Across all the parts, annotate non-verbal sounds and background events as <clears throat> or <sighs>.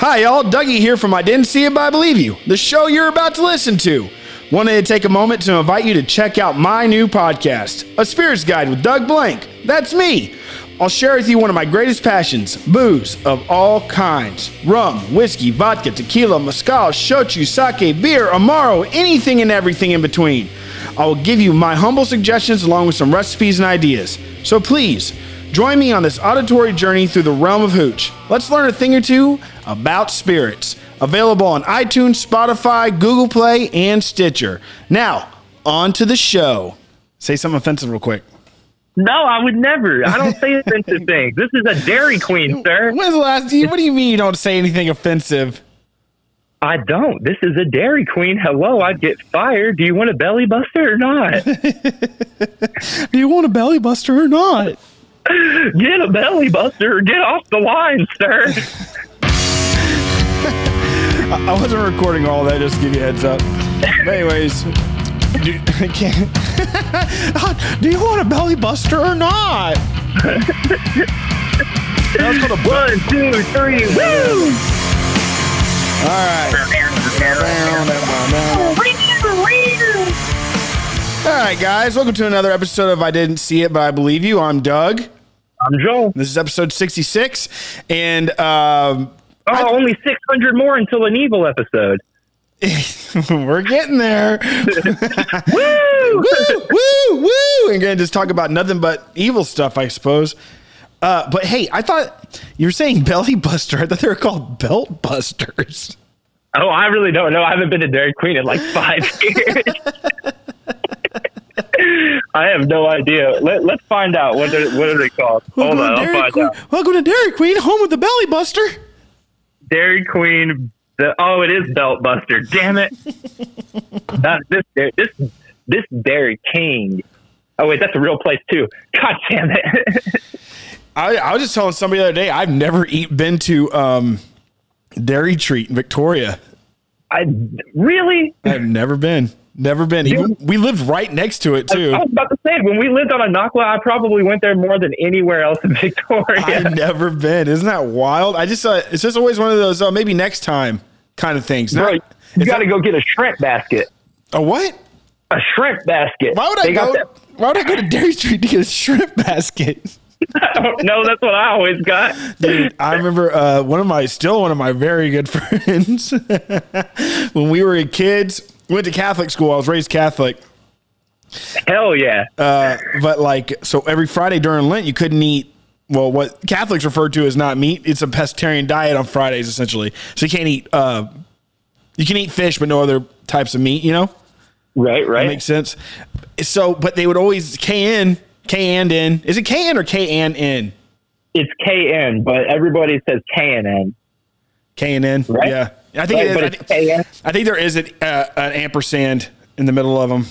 Hi, y'all. Dougie here from I Didn't See It, But I Believe You, the show you're about to listen to. Wanted to take a moment to invite you to check out my new podcast, A Spirits Guide with Doug Blank. That's me. I'll share with you one of my greatest passions booze of all kinds rum, whiskey, vodka, tequila, mezcal, shochu, sake, beer, amaro, anything and everything in between. I will give you my humble suggestions along with some recipes and ideas. So please, join me on this auditory journey through the realm of hooch. Let's learn a thing or two about spirits. Available on iTunes, Spotify, Google Play, and Stitcher. Now, on to the show. Say something offensive real quick. No, I would never. I don't say <laughs> offensive things. This is a Dairy Queen, sir. When's the last? What do you mean you don't say anything offensive? I don't. This is a Dairy Queen. Hello, I'd get fired. Do you want a belly buster or not? <laughs> Do you want a belly buster or not? Get a belly buster get off the line, sir. <laughs> I wasn't recording all that, just to give you a heads up. But anyways, do, I <laughs> can't. <laughs> do you want a belly buster or not? That was called a One, two, three, woo! Alright. All right, guys, welcome to another episode of I Didn't See It, but I Believe You. I'm Doug. I'm Joel. This is episode 66, and um, Oh, only 600 more until an evil episode. <laughs> we're getting there. <laughs> <laughs> Woo! woo, woo, woo. And gonna just talk about nothing but evil stuff, I suppose. Uh, but hey, I thought you were saying belly buster. I thought they were called belt busters. Oh, I really don't know. I haven't been to Dairy Queen in like five years. I have no idea. Let, let's find out. What are, what are they called? Hold Welcome on, to I'll Dairy find Queen. out. Welcome to Dairy Queen, home of the belly buster. Dairy Queen. The, oh, it is Belt Buster. Damn it! <laughs> Not this. This this Dairy King. Oh wait, that's a real place too. God damn it! <laughs> I, I was just telling somebody the other day, I've never eat, been to um, Dairy Treat in Victoria. I really. I've never been. Never been. Even, we lived right next to it too. I was about to say when we lived on Anakwa, I probably went there more than anywhere else in <laughs> Victoria. I've never been. Isn't that wild? I just uh, it's just always one of those. Oh, maybe next time kind of things. Bro, Not- you got to go get a shrimp basket. a what? A shrimp basket. Why would I They go? Why would I go to Dairy Street to get a shrimp basket? <laughs> no. That's what I always got. Dude, I remember uh, one of my still one of my very good <laughs> friends when we were kids. Went to Catholic school. I was raised Catholic. Hell yeah. Uh, but like so every Friday during Lent you couldn't eat well what Catholics refer to as not meat. It's a pescatarian diet on Fridays essentially. So you can't eat uh you can eat fish but no other types of meat, you know? right, Right. That makes sense. So but they would always K in, K and in. Is it K in or K and in? it's KN, but everybody says KNN. K and in. Right. Yeah. I think Right, it is. but I, it's thi- KN. I think there is an, uh, an ampersand in the middle of them.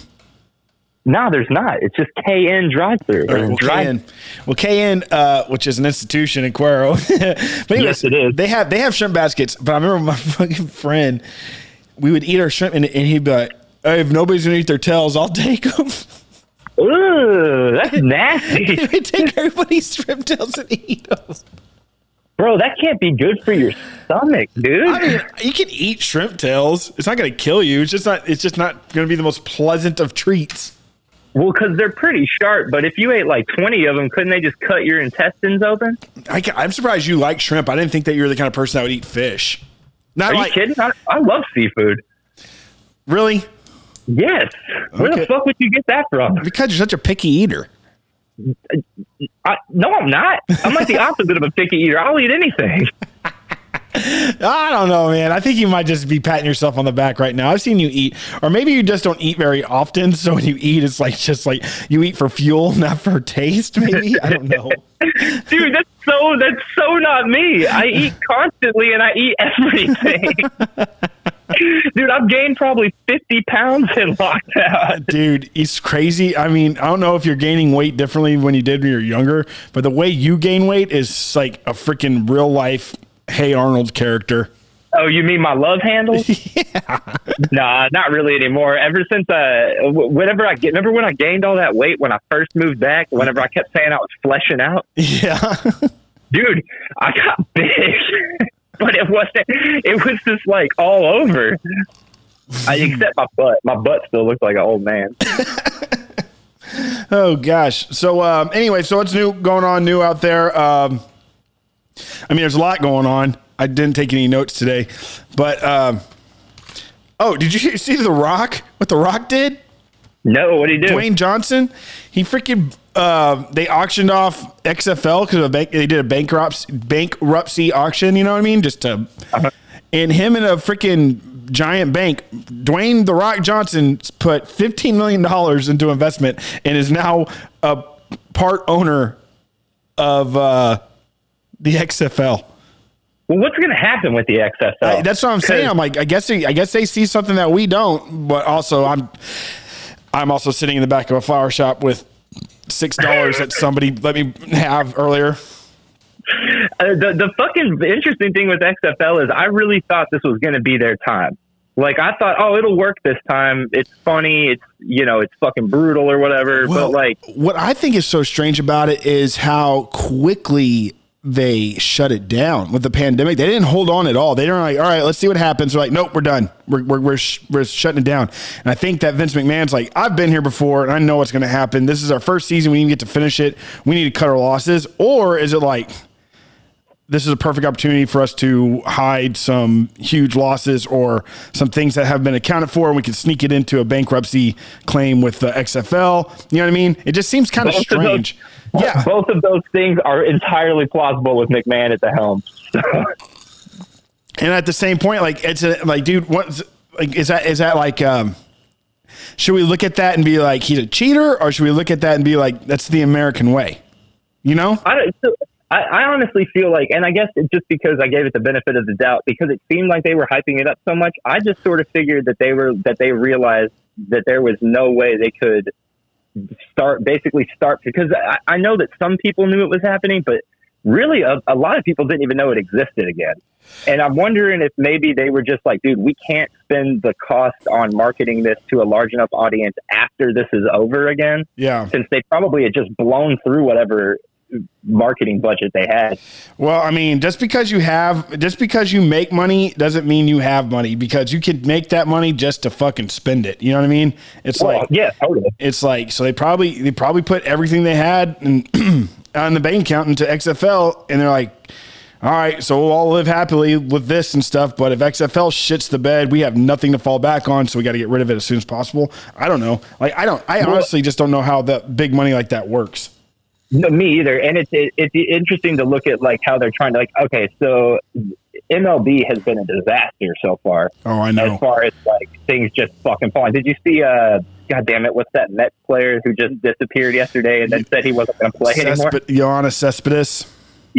No, there's not. It's just KN drive through. Right, well, KN, well, KN, uh, which is an institution in Cuero. <laughs> but anyways, Yes, it is. They have they have shrimp baskets. But I remember my <laughs> fucking friend, we would eat our shrimp, and, and he'd be like, "Hey, if nobody's gonna eat their tails, I'll take them." Ooh, that's <laughs> nasty. He'd take everybody's shrimp tails and eat them. Bro, that can't be good for your stomach, dude. I mean, you can eat shrimp tails. It's not gonna kill you. It's just not. It's just not gonna be the most pleasant of treats. well, because they're pretty sharp, but if you ate like 20 of them, couldn't they just cut your intestines open? I, I'm surprised you like shrimp. I didn't think that you were the kind of person that would eat fish. Not Are like you kidding? I, I love seafood. really Yes. Where the fuck would you get that from? because you're such a picky eater. I, no, I'm not. I'm like the <laughs> opposite of a picky eater. I'll eat anything. <laughs> I don't know, man. I think you might just be patting yourself on the back right now. I've seen you eat, or maybe you just don't eat very often. So when you eat, it's like just like you eat for fuel, <laughs> not for taste. Maybe I don't know. Dude, that's so that's so not me. I eat constantly and I eat everything. Dude, I've gained probably 50 pounds in lockdown. <laughs> Dude, it's crazy. I mean, I don't know if you're gaining weight differently when you did when you were younger, but the way you gain weight is like a freaking real life Hey Arnold character. Oh, you mean my love handles? <laughs> yeah. Nah, not really anymore. Ever since uh, whenever I get, remember when I gained all that weight when I first moved back? Whenever I kept saying I was fleshing out, <laughs> Yeah. dude, I got big. <laughs> but it wasn't. It was just like all over. I, except my butt. My butt still looks like an old man. <laughs> Oh gosh. So um, anyway, so what's new going on new out there? Um, I mean, there's a lot going on. I didn't take any notes today, but um, oh, did you <laughs> see the Rock? What the Rock did? No, what did he do? Dwayne Johnson. He freaking uh, they auctioned off XFL because they did a bankruptcy bankruptcy auction. You know what I mean? Just to Uh-huh. and him in a freaking giant bank. Dwayne the Rock Johnson put fifteen million dollars into investment and is now a part owner of uh, the XFL. Well, what's going to happen with the XFL? I- that's what I'm saying. I'm like, I guess they, I guess they see something that we don't, but also I'm I'm also sitting in the back of a flower shop with six dollars that somebody let me have earlier. Uh, the the fucking interesting thing with XFL is I really thought this was going to be their time. Like I thought, oh, it'll work this time. It's funny. It's you know, it's fucking brutal or whatever. Well, but like, what I think is so strange about it is how quickly they shut it down with the pandemic. They didn't hold on at all. They didn't like, all right, let's see what happens. They're like, nope, we're done. We're we're we're, sh- we're shutting it down. And I think that Vince McMahon's like, I've been here before, and I know what's going to happen. This is our first season. We need to get to finish it. We need to cut our losses. Or is it like? This is a perfect opportunity for us to hide some huge losses or some things that have been accounted for, and we can sneak it into a bankruptcy claim with the XFL. You know what I mean? It just seems kind of strange. Yeah, both of those things are entirely plausible with McMahon at the helm. and at the same point, like it's a, like, dude, what like is that? Is that like? um Should we look at that and be like he's a cheater, or should we look at that and be like that's the American way? You know? I don't. I, I honestly feel like, and I guess it's just because I gave it the benefit of the doubt, because it seemed like they were hyping it up so much. I just sort of figured that they were that they realized that there was no way they could start basically start because I, I know that some people knew it was happening, but really a, a lot of people didn't even know it existed again. And I'm wondering if maybe they were just like, dude, we can't spend the cost on marketing this to a large enough audience after this is over again, Yeah. since they probably had just blown through whatever marketing budget they had. Well, I mean, just because you have, just because you make money doesn't mean you have money because you could make that money just to fucking spend it. You know what I mean? It's Well, like, yeah, totally. it's like, so they probably, they probably put everything they had in, <clears throat> on the bank account into XFL and they're like, all right, so we'll all live happily with this and stuff. But if XFL shits the bed, we have nothing to fall back on, so we got to get rid of it as soon as possible. I don't know. Like, I don't. I honestly just don't know how that big money like that works. No, me either. And it's it, it's interesting to look at like how they're trying to like. Okay, so MLB has been a disaster so far. Oh, I know. As far as like things just fucking falling. Did you see? Uh, God damn it! What's that Mets player who just disappeared yesterday and then said he wasn't going to play anymore? Cesp- Yoenis Cespedes.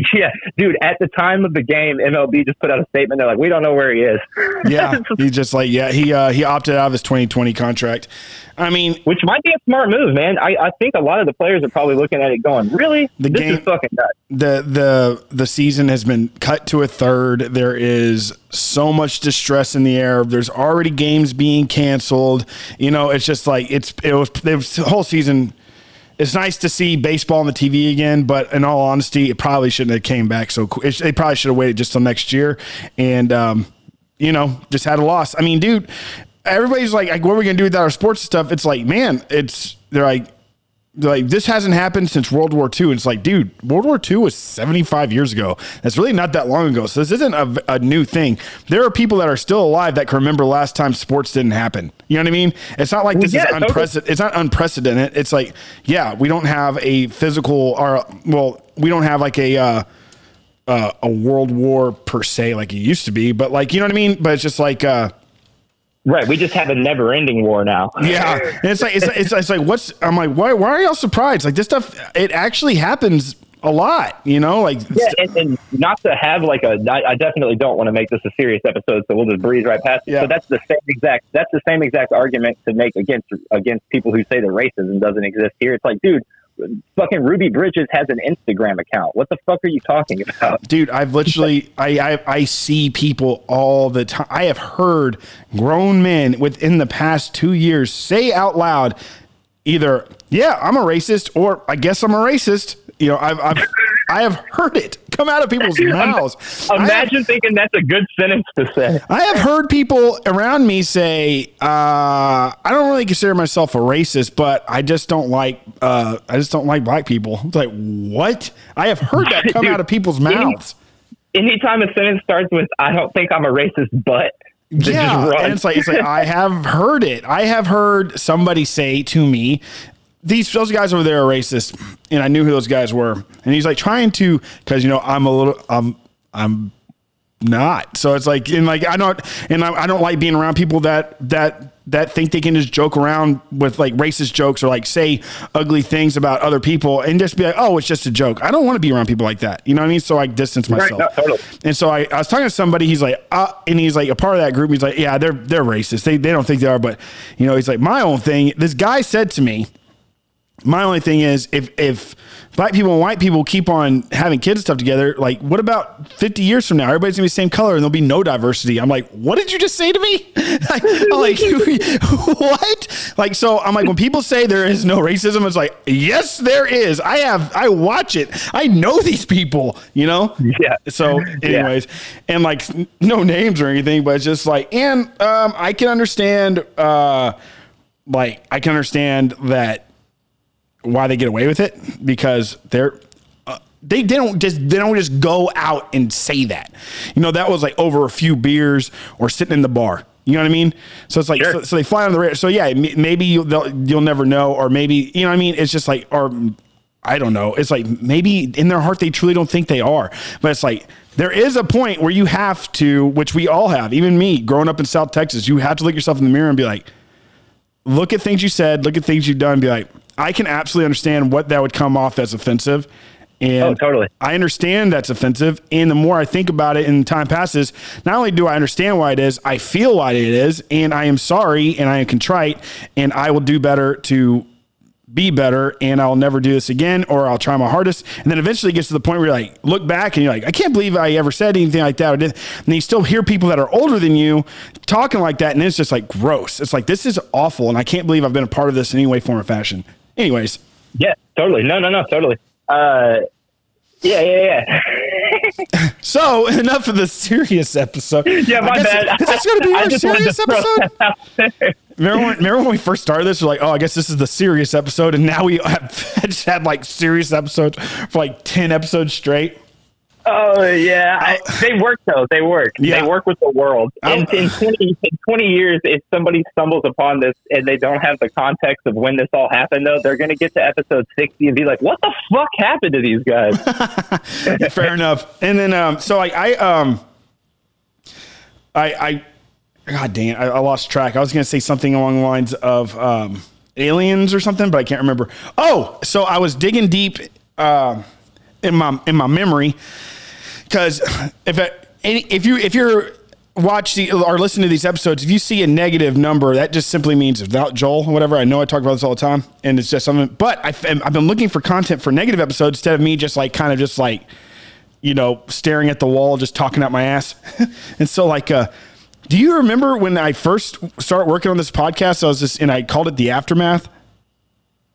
<laughs> Yeah, dude. At the time of the game, MLB just put out a statement. They're like, "We don't know where he is." Yeah, <laughs> he just like yeah he uh, he opted out of his 2020 contract. I mean, Which might be a smart move, man. I, I think a lot of the players are probably looking at it going, "Really? The this game- is fucking nuts." the the the season has been cut to a third. There is so much distress in the air. There's already games being canceled. You know, it's just like it's it was it was the whole season. It's nice to see baseball on the TV again, but in all honesty, it probably shouldn't have came back so. qu- It, they probably should have waited just till next year, and um, you know, just had a loss. I mean, dude, everybody's like, like, "What are we gonna do without our sports stuff?" It's like, man, it's they're like, like this hasn't happened since World War II. It's like, dude, World War II was 75 years ago. That's really not that long ago. So this isn't a, a new thing. There are people that are still alive that can remember last time sports didn't happen. You know what I mean? It's not like this yeah, is unprecedented. It's not unprecedented. It's like, yeah, we don't have a physical or well, we don't have like a uh, uh, a world war per se like it used to be, but like you know what I mean. But it's just like. uh Right. We just have a never-ending war now. yeah, and it's like it's, it's, it's like what's I'm like why why are y'all surprised? Like this stuff it actually happens a lot, you know? Like Yeah, and, and not to have like a, I, I definitely don't want to make this a serious episode, so we'll just breeze right past it. Yeah. But that's the same exact, that's the same exact argument to make against against people who say that racism doesn't exist here. It's like, dude, fucking Ruby Bridges has an Instagram account. What the fuck are you talking about? dude, I've literally I, I I see people all the time. I have heard grown men within the past two years say out loud, either "Yeah, I'm a racist," or "I guess I'm a racist." You know, I've, I've I have heard it come out of people's <laughs> mouths. I have- Imagine thinking that's a good sentence to say. I have heard people around me say, uh, "I don't really consider myself a racist, but I just don't like, uh, I just don't like black people." It's like, what? I have heard that come Dude, <laughs> out of people's mouths. Any, Anytime a sentence starts with "I don't think I'm a racist," but Yeah, and it's like it's like I <laughs> have heard it. I have heard somebody say to me, "These those guys over there are racist," and I knew who those guys were. And he's like trying to because you know I'm a little I'm I'm not. So it's like and like I don't and I, I don't like being around people that that that think they can just joke around with like racist jokes or like say ugly things about other people and just be like, oh, it's just a joke. I don't want to be around people like that. You know what I mean? So I distance Right, myself. no, totally. And so I, I was talking to somebody, he's like, uh, and he's like a part of that group. He's like, yeah, they're, they're racist. They, they don't think they are, but you know, he's like, my own thing, this guy said to me, my only thing is if, if black people and white people keep on having kids and stuff together, like what about 50 years from now, everybody's gonna be the same color and there'll be no diversity. I'm like, what did you just say to me? <laughs> Like, I'm <laughs> like, <laughs> what? Like, so I'm like, when people say there is no racism, it's like, yes, there is. I have, I watch it. I know these people, you know? Yeah. So, anyways, and like no names or anything, but it's just like, and um, I can understand, uh, like I can understand that why they get away with it because they're. uh, They, they don't just they don't just go out and say that, you know. That was like over a few beers or sitting in the bar. You know what I mean? So it's like Sure. so, so they fly on the radar. So yeah, maybe you'll you'll never know, or maybe you know what I mean. It's just like or I don't know. It's like maybe in their heart they truly don't think they are, but it's like there is a point where you have to, which we all have, even me, growing up in South Texas, you have to look yourself in the mirror and be like, look at things you said, look at things you've done, be like, I can absolutely understand what that would come off as offensive. And Oh, totally. I understand that's offensive. And the more I think about it and time passes, not only do I understand why it is, I feel why it is, and I am sorry and I am contrite, and I will do better to be better and I'll never do this again or I'll try my hardest. And then eventually it gets to the point where you're like, look back and you're like, I can't believe I ever said anything like that. And you still hear people that are older than you talking like that. And it's just like gross. It's like, this is awful. And I can't believe I've been a part of this in any way, form, or fashion. Anyways, Yeah, totally. No, no, no, totally. Uh, yeah, yeah, yeah. <laughs> so enough of the serious episode. yeah, my bad. Is this going to be our serious episode? that out there. Remember when, remember when we first started this? We're like, oh, I guess this is the serious episode. And now we have <laughs> just had like serious episodes for like 10 episodes straight. Oh yeah, I, they work though. They work. Yeah. They work with the world. In, in twenty in twenty years, if somebody stumbles upon this and they don't have the context of when this all happened, though, they're going to get to episode sixty and be like, "What the fuck happened to these guys?" <laughs> Fair enough. And then, um, so I, I, um, I, I, God damn, I, I lost track. I was going to say something along the lines of, um, aliens or something, but I can't remember. Oh, so I was digging deep, um, in my, in my memory. Cause if, if you, if you're, watch the, or listen to these episodes, if you see a negative number, that just simply means without Joel or whatever. I know I talk about this all the time, and it's just something. But I've, I've been looking for content for negative episodes instead of me just like kind of just like you know, staring at the wall, just talking out my ass. <laughs> and so, like, uh, do you remember when I first started working on this podcast? I was just, and I called it the aftermath.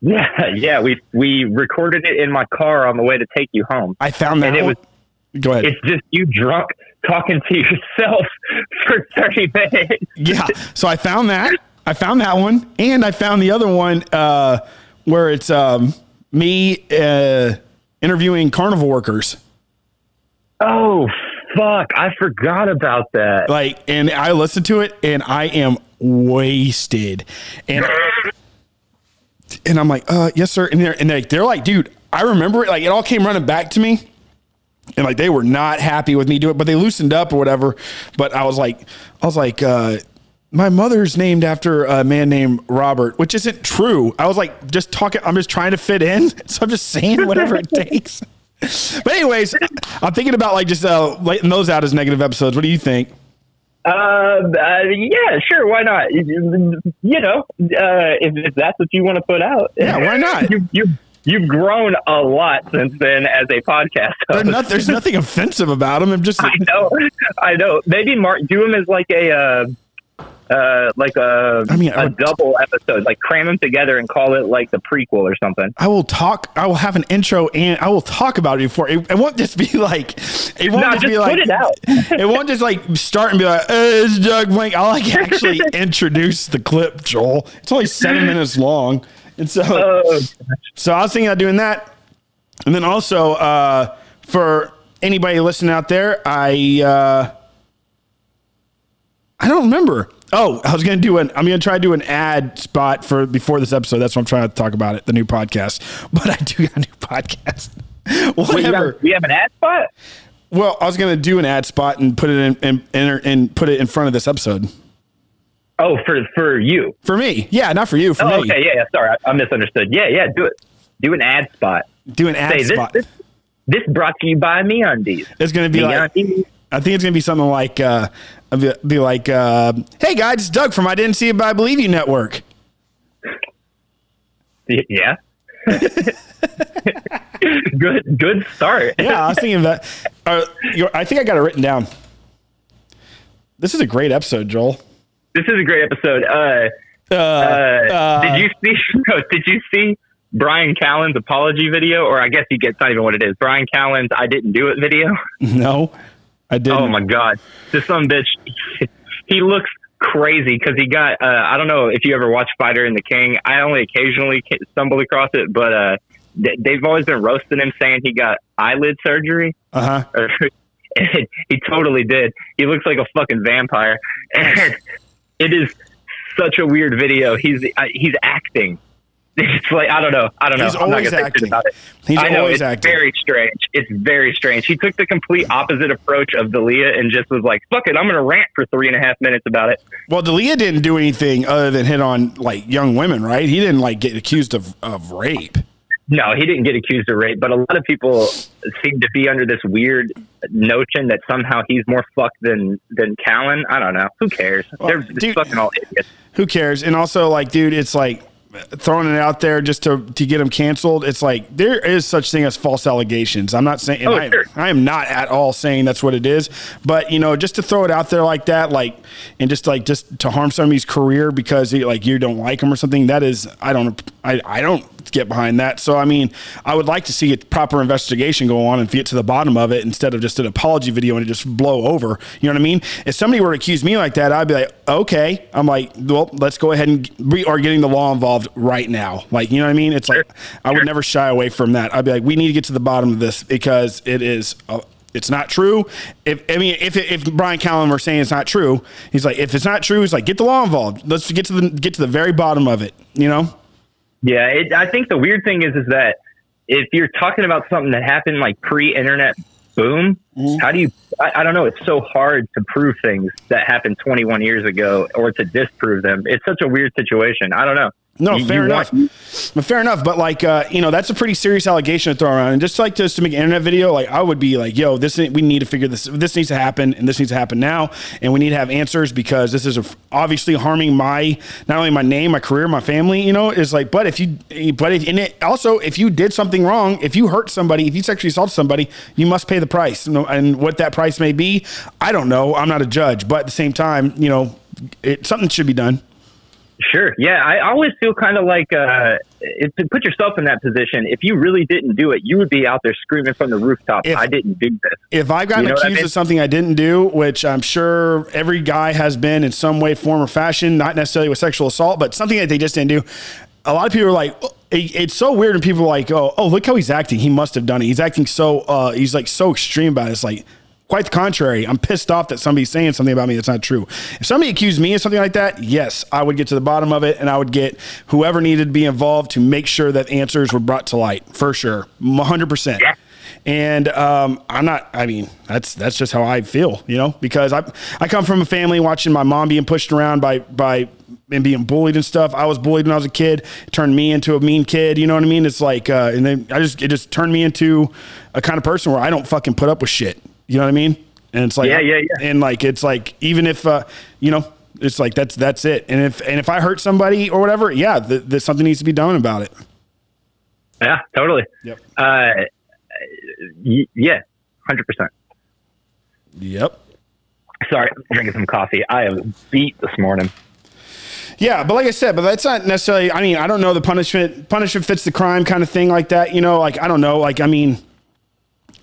yeah, <laughs> yeah. We we recorded it in my car on the way to take you home. I found that. And it one- Go ahead. It's just you drunk talking to yourself <laughs> for thirty minutes. yeah. So I found that. I found that one, and I found the other one uh, where it's um, me uh, interviewing carnival workers. Oh fuck! I forgot about that. Like, and I listened to it, and I am wasted, and <laughs> and I'm like, uh, yes, sir. And they're and they're, they're like, dude, I remember it. Like, it all came running back to me. And like they were not happy with me doing it, but they loosened up or whatever. But I was like, I was like, uh, my mother's named after a man named Robert, which isn't true. I was like, just talking. I'm just trying to fit in, <laughs> so I'm just saying whatever it takes. But anyways, I'm thinking about like just uh, letting those out as negative episodes. What do you think? Uh, uh, yeah, sure. Why not? You know, uh, if, if that's what you want to put out, Yeah, why not? you you you've grown a lot since then as a podcast host. not, there's nothing offensive about them. I'm just I know, I know. Maybe Mark do him as like a uh, uh, like a I mean, I a would- double episode, like cram them together and call it like the prequel or something. I will talk. I will have an intro and I will talk about it before. It, it won't just be like. It won't No, just, just be like. put it out. <laughs> it won't just like start and be like, "Hey, it's Doug Blank." I'll like actually <laughs> introduce the clip, Joel. It's only seven <laughs> minutes long, and so Oh, so I was thinking about doing that, and then also uh, for anybody listening out there, I uh, I don't remember. Oh, I was gonna do an. I'm gonna try to do an ad spot for before this episode. That's what I'm trying to talk about it, the new podcast. <laughs> But I do got a new podcast. <laughs> Whatever. got- we have an ad spot. Well, I was gonna do an ad spot and put it in and and, and put it in front of this episode Oh, for for you. for me. Yeah, not for you. For Oh, me. okay, yeah, yeah. Sorry, I, I misunderstood. Yeah, yeah. Do it. Do an ad spot. Do an ad Say spot. This, this brought to you by MeUndies. It's gonna be like. I think it's gonna be something like uh, be, be like, uh, "Hey guys, it's Doug from I Didn't See It But I Believe You Network." Yeah. <laughs> good good start. Yeah, I was thinking that. Uh, I think I got it written down. This is a great episode, Joel. This is a great episode. Uh, Uh, uh, uh, did you see <laughs> did you see Brian Callen's apology video? Or I guess he gets not even what it is. Brian Callen's I didn't do it video. <laughs> No, I didn't. Oh my god. This some bitch <laughs> he looks crazy because he got uh, I don't know if you ever watched Fighter and the Kid. I only occasionally stumbled across it, but uh, th- they've always been roasting him saying he got eyelid surgery. Uh huh. He totally did. He looks like a fucking vampire, and it is such a weird video. He's uh, he's acting. <laughs> It's like I don't know. I don't know. He's I'm not always acting. about it. He's I know always it's acting. very strange. It's very strange. He took the complete opposite approach of D'Elia and just was like, "Fuck it, I'm gonna rant for three and a half minutes about it." Well, D'Elia didn't do anything other than hit on like young women, right? He didn't like get accused of, of rape. No, he didn't get accused of rape, but a lot of people seem to be under this weird notion that somehow he's more fucked than than Callen. I don't know. Who cares? They're just dude- fucking all idiots. Who cares? And also, like, dude, it's like throwing it out there just to to get him canceled. It's like there is such thing as false allegations. I'm not saying, Oh, I, sure. I am not at all saying that's what it is. But you know, just to throw it out there like that, like, and just like just to harm somebody's career because he, like you don't like him or something. That is, I don't, I, I don't get behind that. So I mean, I would like to see a proper investigation go on and get to the bottom of it instead of just an apology video and it just blow over. You know what I mean? If somebody were to accuse me like that, I'd be like, okay. I'm like, well, let's go ahead and we are getting the law involved right now. Like, you know what I mean? It's like I would never shy away from that. I'd be like, we need to get to the bottom of this because it is. Uh, it's not true. If I mean, if if Brian Callen were saying it's not true, he's like, if it's not true, he's like, get the law involved. Let's get to the get to the very bottom of it. You know? Yeah, it, I think the weird thing is is that if you're talking about something that happened like pre-internet boom, Mm-hmm. how do you? I, I don't know. It's so hard to prove things that happened 21 years ago or to disprove them. It's such a weird situation. I don't know. No, You- fair you enough. But fair enough. But like, uh, you know, that's a pretty serious allegation to throw around. And just like just to make an internet video, like I would be like, yo, this we need to figure this. This needs to happen, and this needs to happen now, and we need to have answers because this is obviously harming my not only my name, my career, my family. You know, is like, but if you, but if and it also if you did something wrong, if you hurt somebody, if you sexually assault somebody, you must pay the price. You know, and what that price may be, I don't know. I'm not a judge, but at the same time, you know, it, something should be done. Sure. Yeah, I always feel kind of like uh, if, to put yourself in that position. If you really didn't do it, you would be out there screaming from the rooftop, If- "I didn't do this." if I've gotten You know what I accused mean? of something I didn't do, which I'm sure every guy has been in some way, form, or fashion, not necessarily with sexual assault, but something that they just didn't do. A lot of people are like, "Oh," it- it's so weird, and people are like, oh, oh, look how he's acting. He must have done it. He's acting so, uh, he's like so extreme about it. It's like, quite the contrary. I'm pissed off that somebody's saying something about me that's not true. If somebody accused me of something like that, yes, I would get to the bottom of it, and I would get whoever needed to be involved to make sure that answers were brought to light for sure, 100. percent Yeah. and um, I'm not. I mean, that's that's just how I feel, you know. Because I I come from a family watching my mom being pushed around by by and being bullied and stuff. I was bullied when I was a kid. It turned me into a mean kid. You know what I mean? It's like, uh, and then I just it just turned me into a kind of person where I don't fucking put up with shit. You know what I mean? And it's like, Yeah, yeah, yeah. And like, it's like even if uh, you know. It's like that's that's it, and if and if I hurt somebody or whatever, yeah, th- th- something needs to be done about it. Yeah, totally. Yep. Uh, y- yeah, hundred percent. Yep. Sorry, I'm drinking some coffee. I am beat this morning. Yeah, but like I said, but that's not necessarily. I mean, I don't know the punishment. Punishment fits the crime, kind of thing, like that. You know, like I don't know. Like I mean,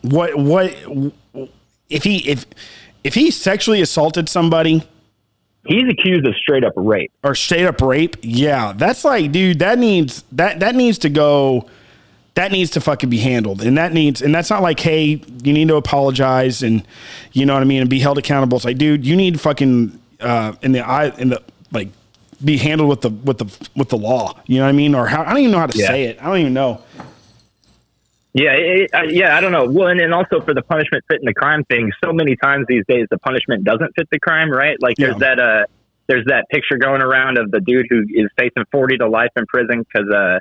what what if he if if he sexually assaulted somebody He's accused of straight up rape. or straight up rape? Yeah, that's like, dude, that needs that that needs to go. That needs to fucking be handled, and that needs, and that's not like, hey, you need to apologize, and you know what I mean, and be held accountable. It's like, dude, you need fucking uh, in the eye, in the like, be handled with the with the with the law. You know what I mean? Or how I don't even know how to Yeah. say it. I don't even know. Yeah, it, uh, yeah, I don't know. Well, and, and also for the punishment fitting the crime thing, so many times these days the punishment doesn't fit the crime, right? Like there's Yeah. that uh, there's that picture going around of the dude who is facing 40 to life in prison because uh,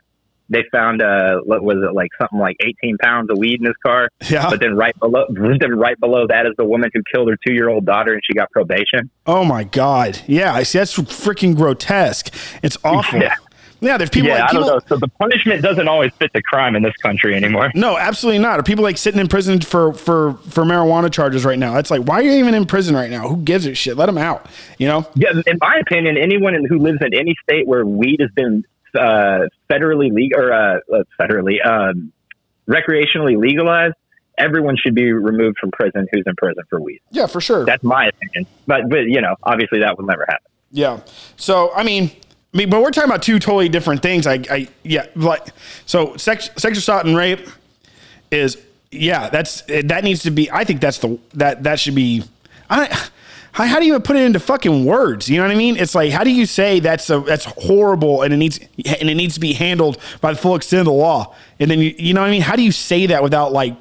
they found uh, what was it like something like 18 pounds of weed in his car. Yeah. But then right below, <laughs> then right below that is the woman who killed her two year old daughter and she got probation. Oh my god. Yeah, I see. That's freaking grotesque. It's awful. <laughs> Yeah. Yeah, there's people yeah, like I don't know. So the punishment doesn't always fit the crime in this country anymore. No, absolutely not. Are people like sitting in prison for for for marijuana charges right now. It's like, why are you even in prison right now? Who gives a shit? Let them out. You know? Yeah, in my opinion, anyone who lives in any state where weed has been uh, federally legal or uh, uh, federally um, recreationally legalized, everyone should be removed from prison who's in prison for weed. Yeah, for sure. That's my opinion. But but you know, obviously that will never happen. Yeah. So I mean, I mean, but we're talking about two totally different things. I, I yeah, like so sex, sexual assault and rape is yeah. That's that needs to be. I think that's the that that should be. I. How, do you even put it into fucking words? You know what I mean? It's like how do you say that's a that's horrible and it needs and it needs to be handled by the full extent of the law? And then you you know what I mean? How do you say that without like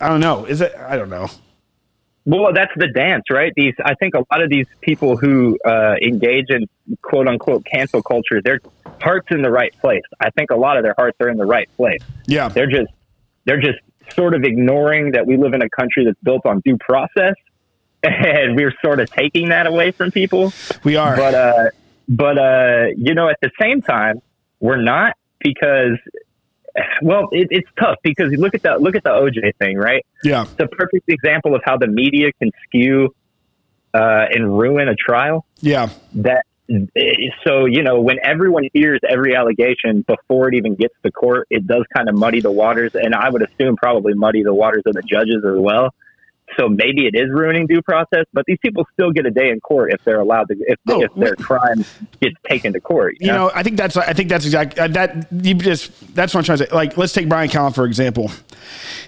I don't know? Is it I don't know. Well, that's the dance, right? These, I think, a lot of these people who uh, engage in quote unquote cancel culture, their hearts in the right place. I think a lot of their hearts are in the right place. Yeah. They're just, they're just sort of ignoring that we live in a country that's built on due process, <laughs> and we're sort of taking that away from people. We are. But, uh, but uh, you know, at the same time, we're not because, well, it, it's tough because you look at that, look at the OJ thing, right? yeah. it's a perfect example of how the media can skew uh, and ruin a trial. Yeah. That so you know when everyone hears every allegation before it even gets to court, it does kind of muddy the waters, and I would assume probably muddy the waters of the judges as well. So maybe it is ruining due process, but these people still get a day in court if they're allowed to if, Oh, if their crime gets taken to court. You know, I think that's I think that's exact uh, that you just that's what I'm trying to say. Like, let's take Brian Callen for example.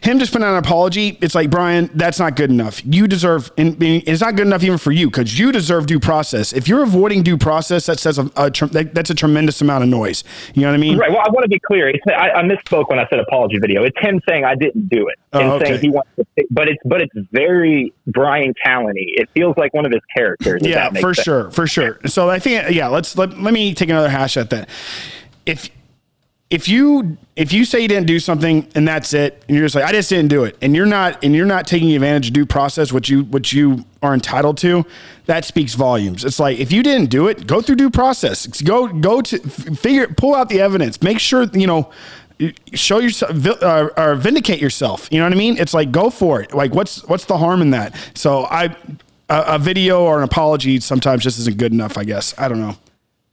Him just putting out an apology. It's like Brian, that's not good enough. You deserve, and it's not good enough even for you because you deserve due process. If you're avoiding due process, that says a, a that, that's a tremendous amount of noise. You know what I mean? Right. Well, I want to be clear. I, I misspoke when I said apology video. It's him saying I didn't do it, Oh, and okay. saying he wants to. But it's but it's very Brian Callany. It feels like one of his characters. Yeah, for sense. sure, for sure. So I think yeah, let's let, let me take another hash at that. If if you if you say you didn't do something and that's it, and you're just like I just didn't do it, and you're not and you're not taking advantage of due process, which you which you are entitled to, that speaks volumes. It's like if you didn't do it, go through due process. Go go to figure pull out the evidence. Make sure you know show yourself uh, or vindicate yourself. You know what I mean? It's like go for it. Like what's what's the harm in that? So I a, a video or an apology sometimes just isn't good enough. I guess I don't know.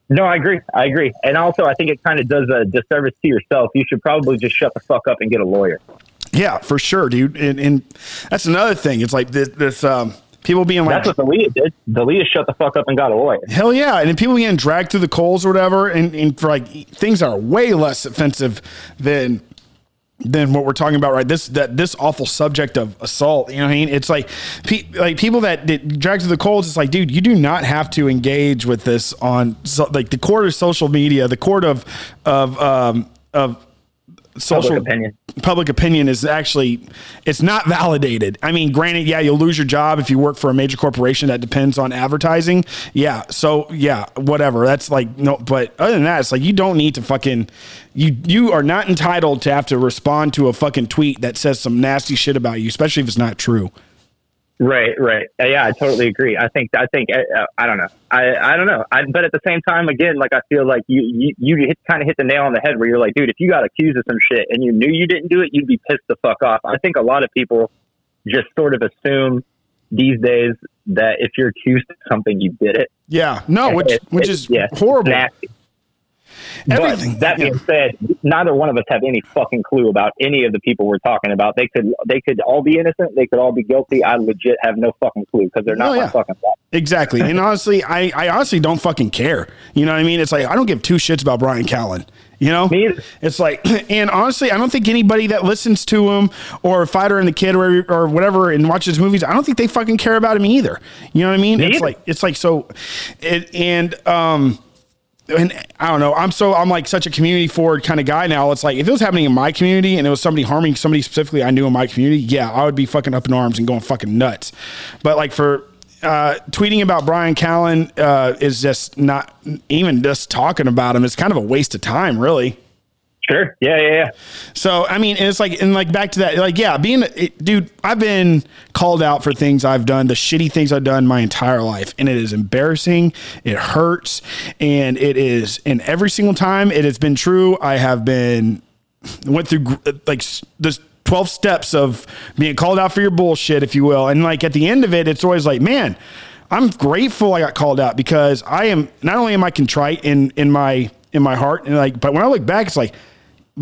No, I agree. I agree. And also, I think it kind of does a disservice to yourself. You should probably just shut the fuck up and get a lawyer. Yeah, for sure, dude. And, and that's another thing. It's like this, this um, people being like, That's what D'Elia did. D'Elia shut the fuck up and got a lawyer. hell yeah, and then people getting dragged through the coals or whatever, and, and for like things are way less offensive than than what we're talking about, right? This that this awful subject of assault. You know what I mean? It's like pe- like people that, that drag through the coals. It's like, dude, you do not have to engage with this on so, like the court of social media, the court of of um, of social Public opinion. public opinion is actually it's not validated. I mean, granted, yeah, you'll lose your job if you work for a major corporation that depends on advertising. Yeah, so yeah, whatever. That's like no, but other than that, it's like you don't need to fucking you you are not entitled to have to respond to a fucking tweet that says some nasty shit about you, especially if it's not true. Right, right. Uh, yeah, I totally agree. I think, I think, uh, I don't know. I, I don't know. I, but at the same time, again, like I feel like you, you, you hit, kind of hit the nail on the head where you're like, dude, if you got accused of some shit and you knew you didn't do it, you'd be pissed the fuck off. I think a lot of people just sort of assume these days that if you're accused of something, you did it. Yeah, no, which It- which it- is yeah, horrible. nasty. Everything. But that yeah. being said, neither one of us have any fucking clue about any of the people we're talking about. They could they could all be innocent. They could all be guilty. I legit have no fucking clue because they're not Oh, my yeah. fucking fault. Exactly. And honestly, I, I honestly don't fucking care. You know what I mean? It's like I don't give two shits about Brian Callen. You know? Me. It's like <clears throat> and honestly, I don't think anybody that listens to him or Fighter and the Kid or, or whatever and watches movies, I don't think they fucking care about him either. You know what I mean? Me it's either. like it's like so it and um and I don't know. I'm so I'm like such a community forward kind of guy now. It's like if it was happening in my community and it was somebody harming somebody specifically I knew in my community, yeah, I would be fucking up in arms and going fucking nuts. But like for uh, tweeting about Brian Callen uh, is just not even just talking about him. It's kind of a waste of time, really. Sure. Yeah, yeah, yeah. So I mean, it's like, and like back to that, like, yeah, being, it, dude, I've been called out for things I've done, the shitty things I've done my entire life, and it is embarrassing. It hurts, and it is, and every single time it has been true. I have been went through like this. 12 steps of being called out for your bullshit, if you will. And like at the end of it, it's always like, man, I'm grateful I got called out because I am not only am I contrite in in my in my heart and like, but when I look back, it's like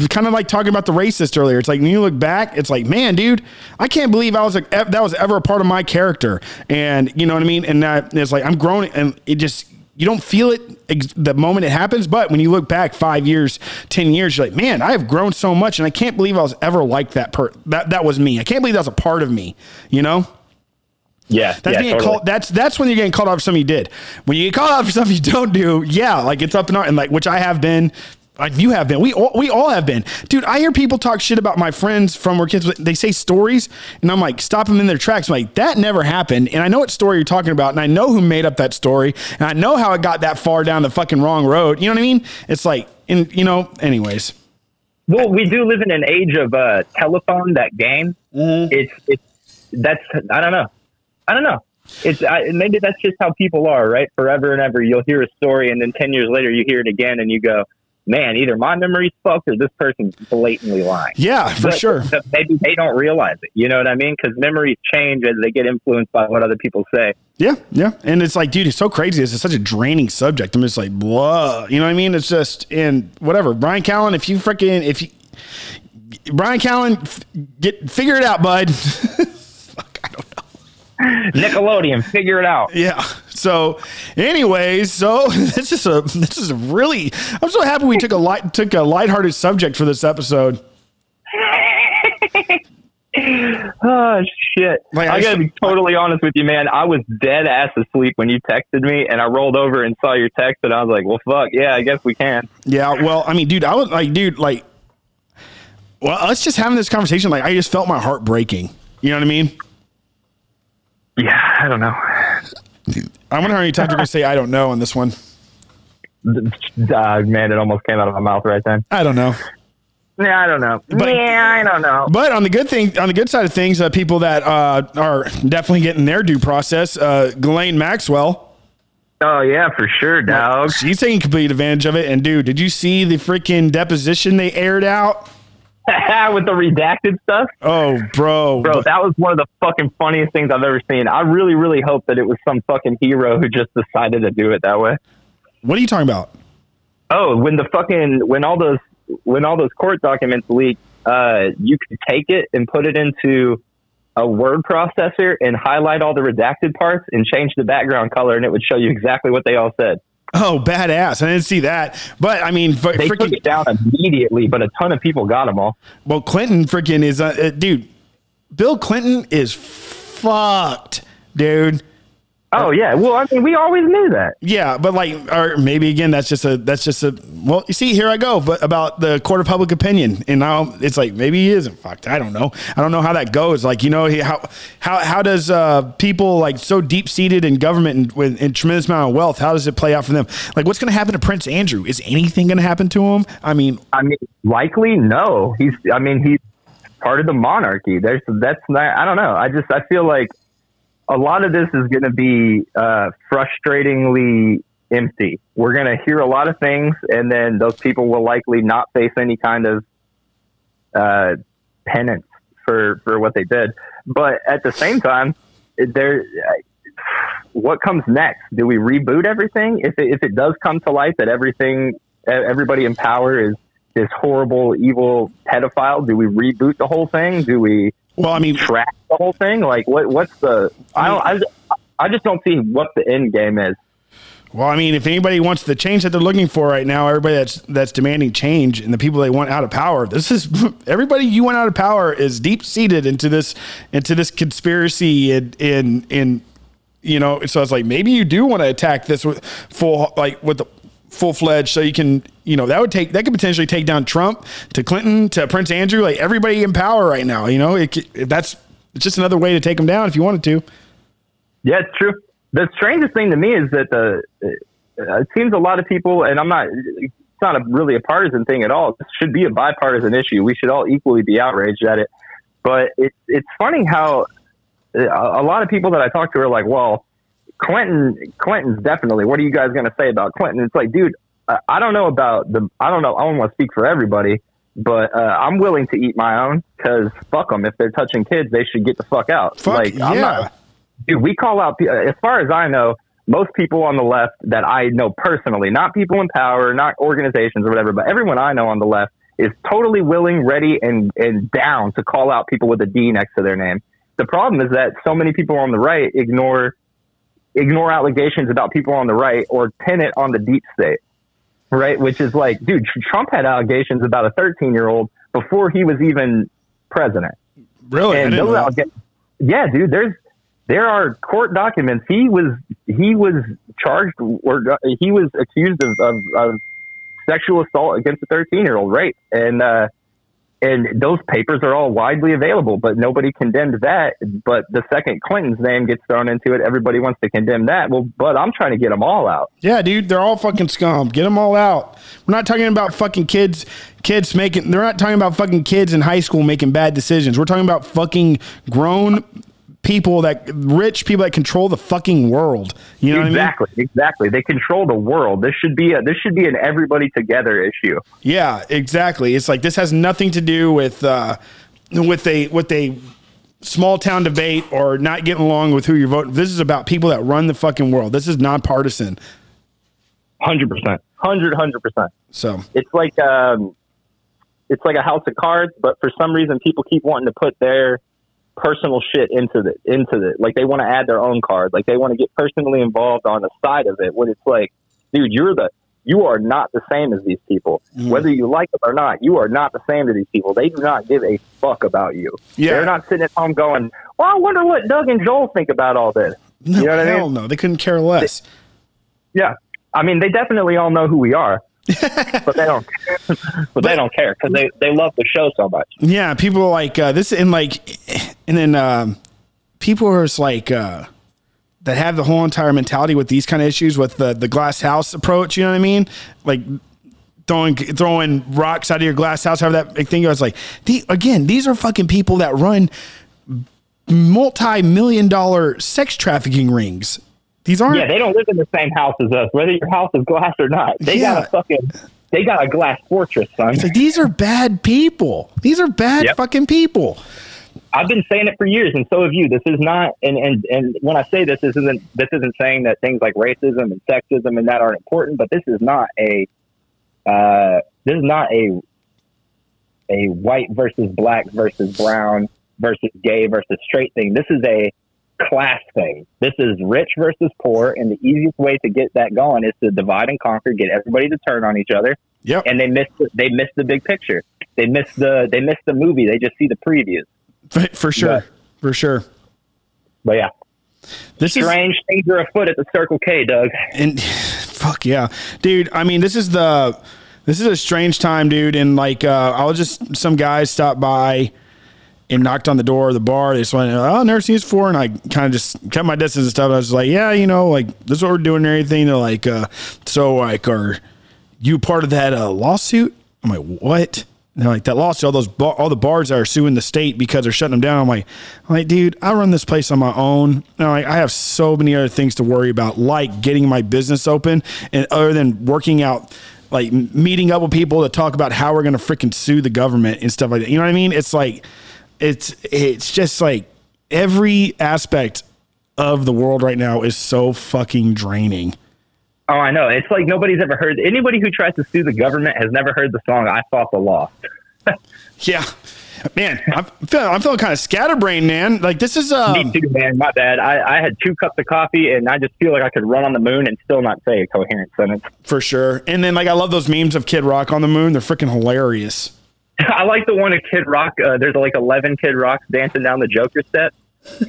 kind of like talking about the racist earlier. It's like when you look back, it's like, man, dude, I can't believe I was like that was ever a part of my character, and you know what I mean. And that it's like I'm grown, and it just you don't feel it ex- the moment it happens, but when you look back five years, ten years, you're like, man, I have grown so much, and I can't believe I was ever like that. Per that that was me. I can't believe that was a part of me. You know. Yeah, That's yeah, being totally. called. That's that's when you're getting called out for something you did. When you get called out for something you don't do, yeah, like it's up and out, and like which I have been. Like you have been, we all, we all have been, dude. I hear people talk shit about my friends from where kids. They say stories, and I'm like, stop them in their tracks. I'm like, that never happened, and I know what story you're talking about, and I know who made up that story, and I know how it got that far down the fucking wrong road. You know what I mean? It's like, and you know, anyways. Well, we do live in an age of uh, telephone. That game. Mm-hmm. It's it's that's I don't know. I don't know. It's I, maybe that's just how people are, right? Forever and ever, you'll hear a story, and then ten years later, you hear it again, and you go, "Man, either my memory's fucked or this person's blatantly lying." Yeah, for But- sure. but maybe they don't realize it. You know what I mean? Because memories change as they get influenced by what other people say. Yeah, yeah. And it's like, dude, it's so crazy. It's such a draining subject. I'm just like, blah. You know what I mean? It's just, and whatever. Brian Callen, if you freaking, if you, Brian Callen, f- get, figure it out, bud. <laughs> Fuck, I don't know. Nickelodeon, figure it out. Yeah. So, anyways, so <laughs> this is a, this is a really, I'm so happy we took a light, took a lighthearted subject for this episode. <laughs> Oh shit! Like, I I gotta be totally honest with you, man. I was dead ass asleep when you texted me, and I rolled over and saw your text, and I was like, "Well, fuck, yeah, I guess we can." Yeah. Well, I mean, dude, I was like, dude, like, well, us just having this conversation, like, I just felt my heart breaking. You know what I mean? Yeah, I don't know. I wonder how many times we're gonna say I don't know on this one. <laughs> Uh, man, it almost came out of my mouth right then. I don't know. Yeah, I don't know. But- yeah, I don't know. But on the good thing, on the good side of things, uh, people that uh, are definitely getting their due process, uh, Ghislaine Maxwell, Oh yeah, for sure, dog. she's taking complete advantage of it. And dude, did you see the freaking deposition they aired out? <laughs> with the redacted stuff, Oh, bro, bro. That was one of the fucking funniest things I've ever seen. I really, really hope that it was some fucking hero who just decided to do it that way. what are you talking about? Oh, when the fucking when all those when all those court documents leak, uh, you could take it and put it into a word processor and highlight all the redacted parts and change the background color, and it would show you exactly what they all said. Oh, badass! I didn't see that, but I mean, They took it down immediately, but a ton of people got them all. well, Clinton freaking is, uh, uh, dude. Bill Clinton is fucked, dude. Oh yeah, well I mean we always knew that. Yeah, but like, or maybe again, that's just a that's just a. Well, you see, here I go, but about the court of public opinion, and now it's like maybe he isn't fucked. I don't know. I don't know how that goes. Like, you know, how how how does uh, people like so deep seated in government and with a tremendous amount of wealth? How does it play out for them? Like, what's going to happen to Prince Andrew? Is anything going to happen to him? I mean, I mean, likely no. He's I mean he's part of the monarchy. There's that's not. I don't know. I just I feel like a lot of this is going to be uh, frustratingly empty. We're going to hear a lot of things, and then those people will likely not face any kind of uh, penance for for what they did. But at the same time, there. What comes next? Do we reboot everything? If it, if it does come to light that everything, everybody in power is this horrible, evil pedophile, do we reboot the whole thing? Do we? Well, I mean, track the whole thing. Like, what? What's the? I don't. I, I just don't see what the end game is. Well, I mean, if anybody wants the change that they're looking for right now, everybody that's that's demanding change and the people they want out of power, this is <laughs> everybody you want out of power is deep seated into this into this conspiracy in in in you know. So it's like maybe you do want to attack this with full like with the full fledged, so you can you know that would take that could potentially take down Trump to Clinton to Prince Andrew, like everybody in power right now. You know, it, that's it's just another way to take them down if you wanted to. Yeah, it's true the strangest thing to me is that the uh, it seems a lot of people, and I'm not. It's not a, really a partisan thing at all. It should be a bipartisan issue. We should all equally be outraged at it. But it's it's funny how uh, a lot of people that I talk to are like, well, Clinton, Clinton's definitely. What are you guys going to say about Clinton? It's like, dude, I don't know about the. I don't know. I don't want to speak for everybody, but uh, I'm willing to eat my own because fuck them. If they're touching kids, they should get the fuck out. Fuck like, yeah. I'm not, dude, we call out, as far as I know, most people on the left that I know personally, not people in power, not organizations or whatever, but everyone I know on the left is totally willing, ready, and, and down to call out people with a D next to their name. The problem is that so many people on the right ignore ignore allegations about people on the right or pin it on the deep state, right? Which is like, dude, Trump had allegations about a 13 year old before he was even president. Really? And those alleg- yeah, dude, there's there are court documents. He was he was charged or he was accused of, of, of sexual assault against a 13 year old right? and uh, and those papers are all widely available but nobody condemned that. But the second clinton's name gets thrown into it. Everybody wants to condemn that. Well but i'm trying to get them all out. Yeah dude they're all fucking scum. Get them all out. We're not talking about fucking kids kids making they're not talking about fucking kids in high school making bad decisions. We're talking about fucking grown people that rich people that control the fucking world. You know exactly, I mean? exactly. They control the world. This should be a this should be an everybody together issue. Yeah, exactly. It's like this has nothing to do with uh, with a with a small town debate or not getting along with who you're voting. This is about people that run the fucking world. This is nonpartisan. Hundred percent, hundred hundred percent. So it's like um, it's like a house of cards, but for some reason people keep wanting to put their personal shit into the into the like they want to add their own card like they want to get personally involved on the side of it when it's like dude you're the you are not the same as these people mm. whether you like them or not you are not the same to these people they do not give a fuck about you yeah. they're not sitting at home going well i wonder what doug and joel think about all this no, you know what hell I mean? no they couldn't care less yeah i mean they definitely all know who we are <laughs> but they don't. but, <laughs> but, they don't care because they they love the show so much. Yeah, people like uh, this, and like, and then um, people are just like uh, that have the whole entire mentality with these kind of issues with the the glass house approach. You know what I mean? Like throwing throwing rocks out of your glass house. However that thing goes. Like, the, again, these are fucking people that run multi million dollar sex trafficking rings. These aren't. Yeah, they don't live in the same house as us, whether your house is glass or not. They yeah. got a fucking. They got a glass fortress, son. It's like these are bad people. These are bad yep. fucking people. I've been saying it for years, and so have you. This is not, and and and when I say this, this isn't this isn't saying that things like racism and sexism and that aren't important, but this is not a uh, this is not a a white versus black versus brown versus gay versus straight thing. This is a class thing. This is rich versus poor, and the easiest way to get that going is to divide and conquer, get everybody to turn on each other. Yep. And they miss the, they miss the big picture. They miss the they miss the movie. They just see the previews. For sure. But, for sure. But yeah. This strange is, things are afoot at the Circle K, Doug. And <sighs> fuck yeah, dude. I mean, this is the this is a strange time, dude. And like, uh, I was just some guys stopped by and knocked on the door of the bar. They just went, oh, I've never seen this before. And I kind of just kept my distance and stuff. I was like, yeah, you know, like this is what we're doing and everything. They're like, uh, so like, are you part of that uh, lawsuit? I'm like, what? And like that lawsuit, all those bar, all the bars that are suing the state because they're shutting them down. I'm like, I'm like, dude, I run this place on my own. And like, I have so many other things to worry about, like getting my business open, and other than working out, like meeting up with people to talk about how we're gonna freaking sue the government and stuff like that. You know what I mean? It's like it's it's just like every aspect of the world right now is so fucking draining. Oh, I know. It's like nobody's ever heard. Anybody who tries to sue the government has never heard the song "I Fought the Law." <laughs> Yeah, man, I'm feeling, I'm feeling kind of scatterbrained, man. Like this is um, Me too, man. My bad. I, I had two cups of coffee, and I just feel like I could run on the moon and still not say a coherent sentence. for sure. And then like I love those memes of Kid Rock on the moon. They're freaking hilarious. <laughs> I like the one of Kid Rock. Uh, there's like 11 Kid Rocks dancing down the Joker set,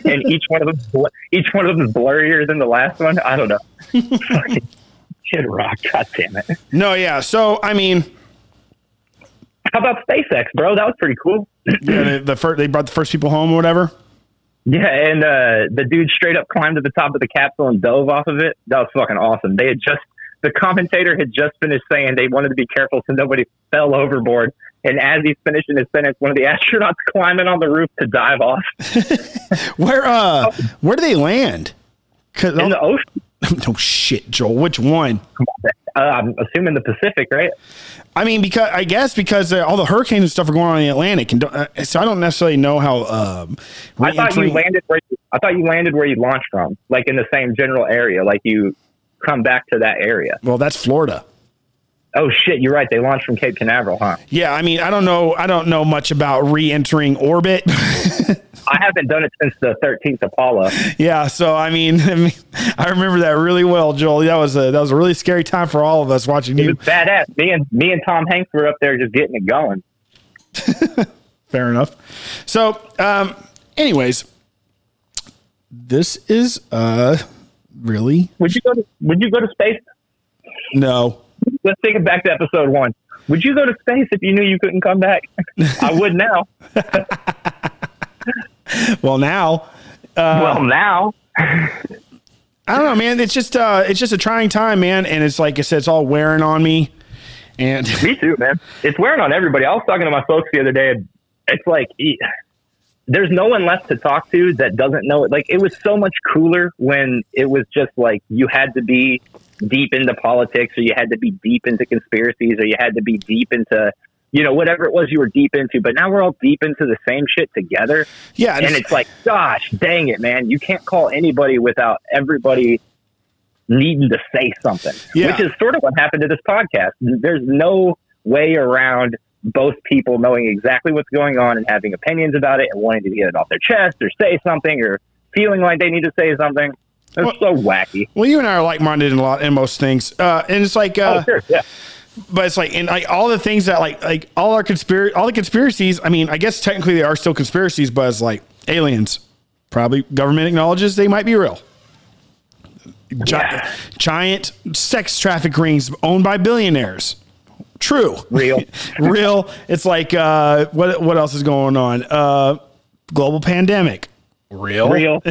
and each one of them, each one of them is blurrier than the last one. I don't know. <laughs> Kid Rock. <laughs> God damn it. No, yeah. So I mean, How about SpaceX, bro? That was pretty cool. yeah, the, the first they brought the first people home or whatever. Yeah, and uh, the dude straight up climbed to the top of the capsule and dove off of it. That was fucking awesome. They had just the commentator had just finished saying they wanted to be careful so nobody fell overboard. And as he's finishing his sentence, one of the <laughs> astronauts climbing on the roof to dive off <laughs> Where uh, where do they land? in the ocean. <laughs> no shit, Joel. Which one? Uh, I'm assuming the Pacific, right? I mean, because I guess because uh, all the hurricanes and stuff are going on in the Atlantic, and don't- uh, so I don't necessarily know how. Um, I thought you landed where you, I thought you landed where you launched from, like in the same general area, like you come back to that area. Well, that's Florida. Oh shit, you're right. They launched from Cape Canaveral, huh? Yeah, I mean, I don't know. I don't know much about re-entering orbit. <laughs> I haven't done it since the 13th Apollo. yeah, so I mean, <laughs> I mean, I remember that really well, Joel. That was a that was a really scary time for all of us watching It you. was badass. Me and me and Tom Hanks were up there just getting it going. <laughs> Fair enough. So, um, anyways, this is uh really Would you go to Would you go to space? no. Let's take it back to episode one. Would you go to space if you knew you couldn't come back? <laughs> I would now. <laughs> Well, now well, now. I don't know, man. It's just uh, it's just a trying time, man. And it's like I said, it's all wearing on me. And Me too, man. It's wearing on everybody. I was talking to my folks the other day. and It's like there's no one left to talk to that doesn't know it. Like it was so much cooler when it was just like you had to be deep into politics, or you had to be deep into conspiracies, or you had to be deep into you know whatever it was you were deep into. But now we're all deep into the same shit together, yeah, and it's like, gosh, dang it, man! You can't call anybody without everybody needing to say something, Yeah. which is sort of what happened to this podcast. There's no way around both people knowing exactly what's going on and having opinions about it and wanting to get it off their chest or say something or feeling like they need to say something. It's so wacky. well, you and I are like minded in a lot in most things. Uh, and it's like, uh, oh, sure, yeah. But it's like, and like all the things that like like all our conspiracy, all the conspiracies. I mean, I guess technically they are still conspiracies, but it's like aliens. Probably government acknowledges they might be real. Gi- Yeah. Giant sex traffic rings owned by billionaires. True. Real. <laughs> Real. It's like uh, what what else is going on? Uh, global pandemic. Real. Real. <laughs>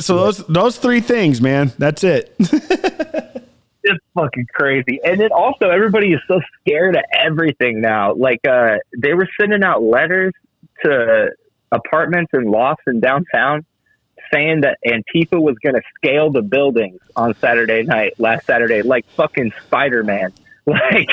so those those three things, man. That's it. <laughs> it's fucking crazy. And then also everybody is so scared of everything now. Like uh they were sending out letters to apartments and lofts in downtown saying that Antifa was gonna scale the buildings on Saturday night, last Saturday, like fucking Spider Man. <laughs> Like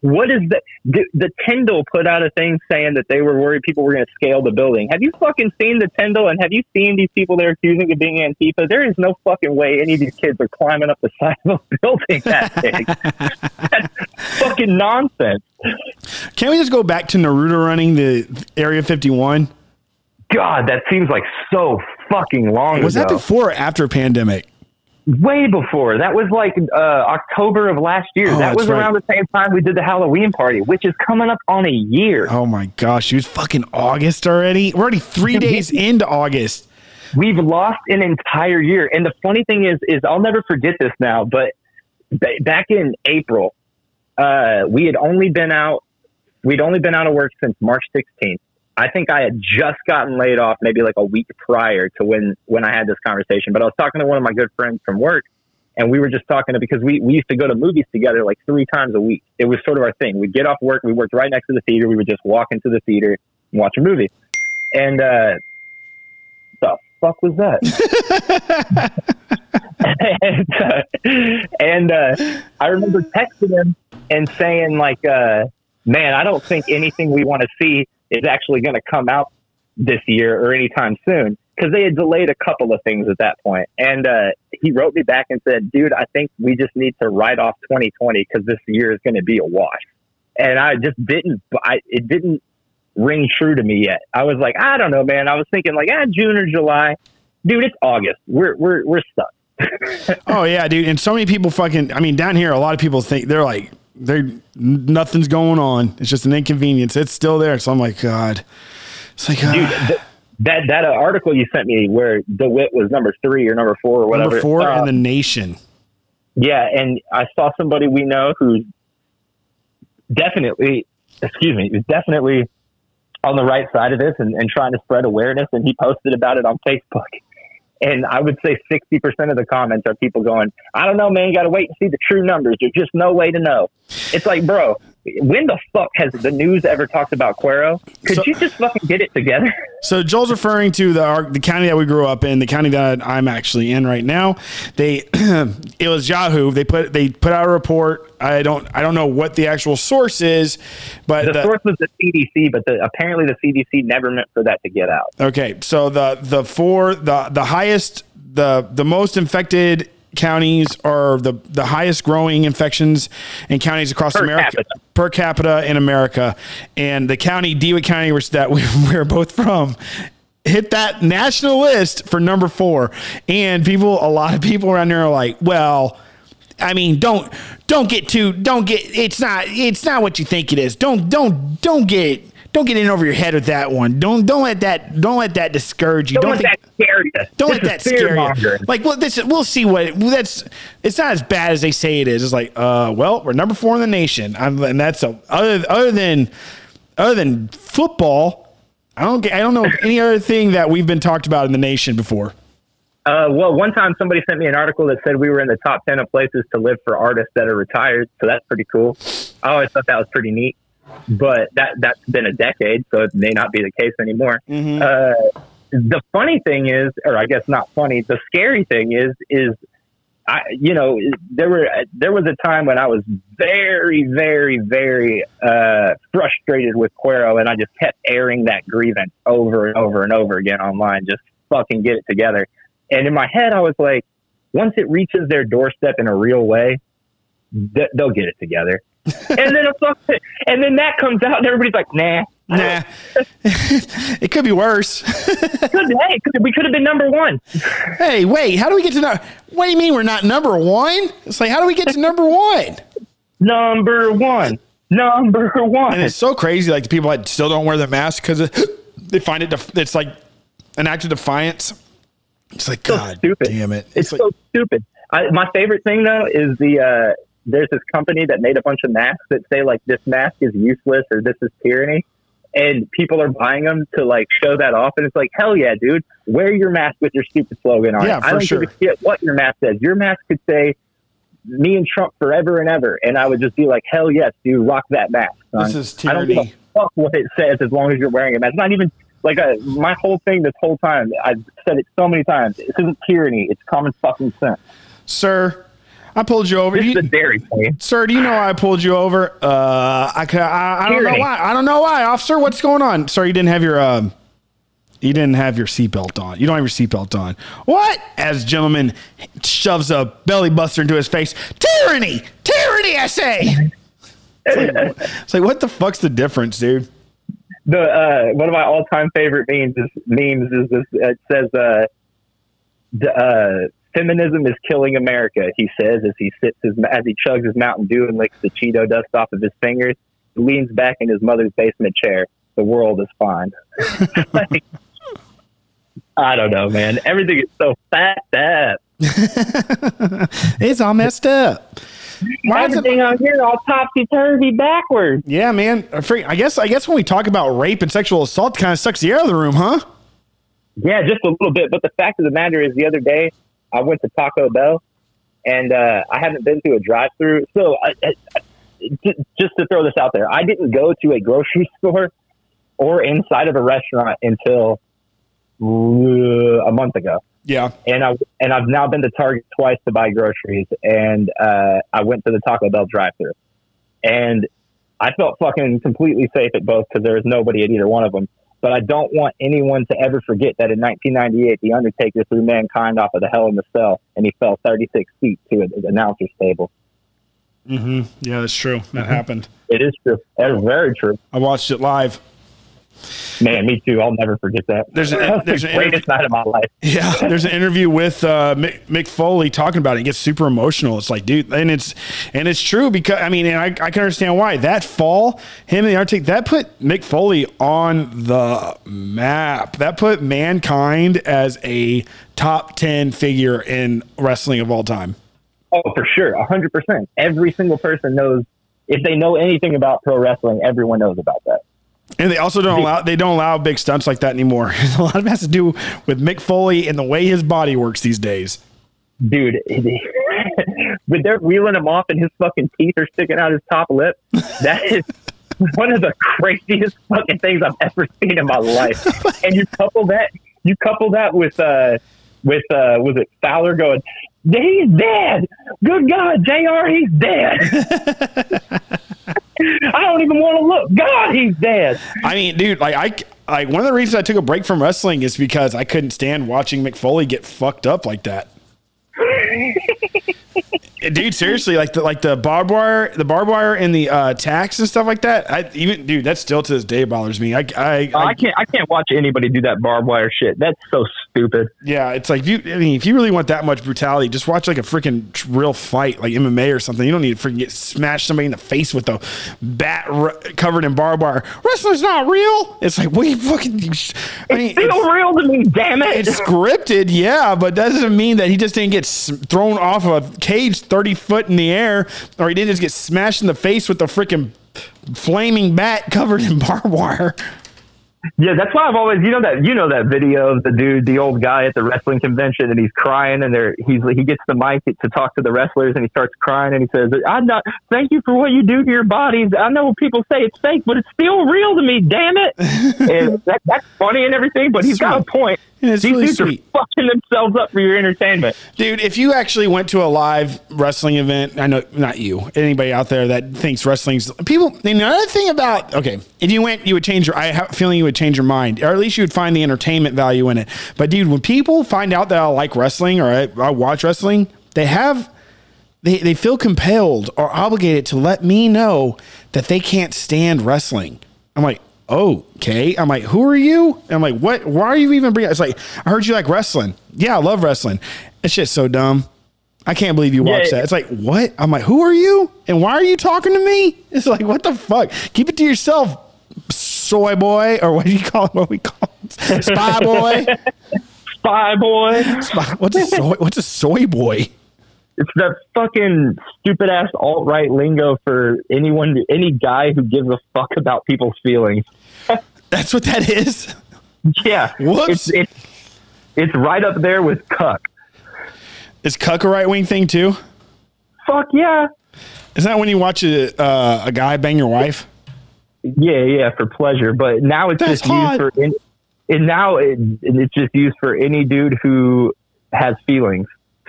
what is the, the the Tyndall put out a thing saying that they were worried people were going to scale the building. Have you fucking seen the Tyndall and have you seen these people they're accusing of being Antifa? There is no fucking way any of these kids are climbing up the <laughs> side of a building that big. That's fucking nonsense. Can we just go back to Naruto running the Area 51? God, that seems like so fucking long ago. Was ago. that before or after pandemic? Way before. That was like uh, October of last year. Oh, that was right. around the same time we did the Halloween party, which is coming up on a year. Oh my gosh, it was fucking August already. We're already three <laughs> days into August. We've lost an entire year. And the funny thing is, is I'll never forget this now, but ba- back in April, uh, we had only been out, we'd only been out of work since March 16th. I think I had just gotten laid off maybe like a week prior to when, when I had this conversation, but I was talking to one of my good friends from work and we were just talking to, because we, we used to go to movies together like three times a week. It was sort of our thing. We'd get off work. We worked right next to the theater. We would just walk into the theater and watch a movie. And, uh, the fuck was that? <laughs> <laughs> and uh, and uh, I remember texting him and saying like, uh, "Man, I don't think anything we want to see is actually going to come out this year or anytime soon because they had delayed a couple of things at that point. And uh, he wrote me back and said, "Dude, I think we just need to write off 2020 because this year is going to be a wash." And I just didn't. I it didn't ring true to me yet. I was like, I don't know, man. I was thinking like, ah, June or July. Dude, it's August. We're we're we're stuck. <laughs> oh yeah, dude. And so many people fucking. I mean, down here, a lot of people think they're like, they're nothing's going on. It's just an inconvenience. It's still there. So I'm like, God. It's like, dude. Th- that that uh, article you sent me where DeWitt was number three or number four or whatever. Number four uh, in the nation. Yeah, and I saw somebody we know who's definitely, excuse me, is definitely on the right side of this and, and trying to spread awareness. And he posted about it on Facebook. And I would say 60% of the comments are people going, I don't know, man, you got to wait and see the true numbers. There's just no way to know. It's like, bro, when the fuck has the news ever talked about Cuero? Could so, you just fucking get it together? So Joel's referring to the our, the county that we grew up in, the county that I'm actually in right now. They <clears throat> it was Yahoo. They put they put out a report. I don't I don't know what the actual source is, but the, the source was the CDC. But the, apparently the CDC never meant for that to get out. Okay, so the the four the the highest the the most infected counties are the, the highest growing infections in counties across per America capita. per capita in America. And the county, DeWitt County, which that we, <laughs> we're both from, hit that national list for number four. And people, a lot of people around there are like, well, I mean, don't don't get too don't get it's not it's not what you think it is. Don't don't don't get don't get in over your head with that one. Don't don't let that don't let that discourage you. Don't, don't let think, that scare you. Don't this let that scare you. Like, well, this we'll see what that's. It's not as bad as they say it is. It's like, uh, well, we're number four in the nation, I'm, and that's a, other other than other than football. I don't get, I don't know any other thing that we've been talked about in the nation before. Uh, well, one time somebody sent me an article that said we were in the top 10 of places to live for artists that are retired. So that's pretty cool. I always thought that was pretty neat but that that's been a decade, so it may not be the case anymore. Mm-hmm. Uh, the funny thing is, or I guess not funny, the scary thing is, is I, you know, there were there was a time when I was very, very, very uh, frustrated with Cuero, and I just kept airing that grievance over and over and over again online. Just fucking get it together. And in my head, I was like, once it reaches their doorstep in a real way, th- they'll get it together and then a and then that comes out, and everybody's like, "Nah, nah." <laughs> it could be worse. <laughs> could, hey, we could have been number one. Hey, wait, how do we get to? No- what do you mean we're not number one? It's like, how do we get to number one? Number one, number one. And it's so crazy. Like the people that still don't wear the mask because <gasps> they find it. Def- it's like an act of defiance. It's like so God stupid. damn it! It's, it's so stupid. I, my favorite thing though is the uh, there's this company that made a bunch of masks that say like this mask is useless or this is tyranny and people are buying them to like show that off and it's like hell yeah dude wear your mask with your stupid slogan on yeah, it i don't sure. give a shit what your mask says your mask could say me and trump forever and ever and i would just be like hell yes dude rock that mask son. this is tyranny. i don't give a fuck what it says as long as you're wearing a mask it's not even like a, uh, my whole thing this whole time i've said it so many times this isn't tyranny it's common fucking sense sir I pulled you over. This you, is a dairy. Sir, do you know why I pulled you over? Uh, I, I, I don't know why. I don't know why, officer. What's going on? Sir, you didn't have your um, you didn't have your seatbelt on. You don't have your seatbelt on. What? As gentleman shoves a belly buster into his face. Tyranny, tyranny. I say. It's <laughs> like, it's like, what the fuck's the difference, dude? The uh, one of my all time favorite memes is memes is this. It says uh, the, uh Feminism is killing America, he says as he sits his, as he chugs his Mountain Dew and licks the Cheeto dust off of his fingers. He leans back in his mother's basement chair. The world is fine. <laughs> like, I don't know, man. Everything is so fat up. <laughs> it's all messed up. Why Everything on here all topsy turvy backwards. Yeah, man. Uh, I guess I guess when we talk about rape and sexual assault, kind of sucks the air out of the room, huh? Yeah, just a little bit. But the fact of the matter is, the other day I went to Taco Bell, and uh, I haven't been to a drive-through. So, I, I, just to throw this out there, I didn't go to a grocery <laughs> store or inside of a restaurant until uh, a month ago. Yeah, and I and I've now been to Target twice to buy groceries, and uh, I went to the Taco Bell drive-through, and I felt fucking completely safe at both because there was nobody at either one of them. But I don't want anyone to ever forget that in 1998, The Undertaker threw Mankind off of the Hell in the Cell, and he fell 36 feet to an announcer's table. Mm-hmm. Yeah, that's true. That happened. It is true. That is very true. I watched it live. Man, me too. I'll never forget that. There's, a, there's the an greatest night of my life. <laughs> Yeah, there's an interview with uh, Mick, Mick Foley talking about it. He gets super emotional. It's like, dude, and it's and it's true because I mean, and I, I can understand why that fall, him and the Arctic, that put Mick Foley on the map. That put mankind as a top ten figure in wrestling of all time. Oh, for sure, hundred percent. Every single person knows if they know anything about pro wrestling. Everyone knows about that. And they also don't allow they don't allow big stunts like that anymore. <laughs> a lot of it has to do with Mick Foley and the way his body works these days. Dude, <laughs> when they're wheeling him off and his fucking teeth are sticking out his top lip, that is <laughs> one of the craziest fucking things I've ever seen in my life. And you couple that you couple that with uh with uh was it Lawler going, He's dead. Good God, JR, he's dead. <laughs> I don't even want to look. God, he's dead. I mean, dude, like I, like one of the reasons I took a break from wrestling is because I couldn't stand watching Mick Foley get fucked up like that. <laughs> dude, seriously, like the like the barbed wire, the barbed wire and the uh, tacks and stuff like that. I even, dude, that still to this day bothers me. I, I, I, I can't, I can't watch anybody do that barbed wire shit. That's so stupid. Yeah, it's like if you, I mean, if you really want that much brutality, just watch like a freaking real fight, like MMA or something. You don't need to freaking get smash somebody in the face with a bat r- covered in barbed wire. Wrestling's not real. It's like we fucking. I mean, it's still it's, real to me. Damn it! It's scripted, yeah, but that doesn't mean that he just didn't get thrown off of a cage 30 foot in the air, or he didn't just get smashed in the face with a freaking flaming bat <laughs> covered in barbed wire. Yeah, that's why I've always you know that you know that video of the dude, the old guy at the wrestling convention, and he's crying, and there he's he gets the mic to talk to the wrestlers, and he starts crying, and he says, "I'm not thank you for what you do to your bodies. I know people say it's fake, but it's still real to me. Damn it!" <laughs> and that, that's funny and everything, but he's Sweet. got a point. It's These really dudes sweet. are fucking themselves up for your entertainment. Dude, if you actually went to a live wrestling event, I know not you, anybody out there that thinks wrestling's people. Another thing about okay, if you went, you would change your. I have feeling you would change your mind, or at least you would find the entertainment value in it. But dude, when people find out that I like wrestling or I, I watch wrestling, they have. They, they feel compelled or obligated to let me know that they can't stand wrestling. I'm like, oh, okay. I'm like, who are you? And I'm like, what? Why are you even bringing? It's like, I heard you like wrestling. Yeah, I love wrestling. It's just so dumb. I can't believe you watch yeah, that. It's like, what? I'm like, who are you? And why are you talking to me? It's like, what the fuck? Keep it to yourself, soy boy, or what do you call it? What we call it? Spy boy. Spy boy. Spy, what's a soy? What's a soy boy? It's that fucking stupid ass alt right lingo for anyone, any guy who gives a fuck about people's feelings. That's what that is. Yeah. Whoops. It's, it's, it's right up there with cuck. Is cuck a right wing thing too? Fuck yeah. Is that when you watch a uh, a guy bang your wife? Yeah, yeah, for pleasure. But now it's That's just hot. used for. Any, and now it, it's just used for any dude who has feelings. <laughs>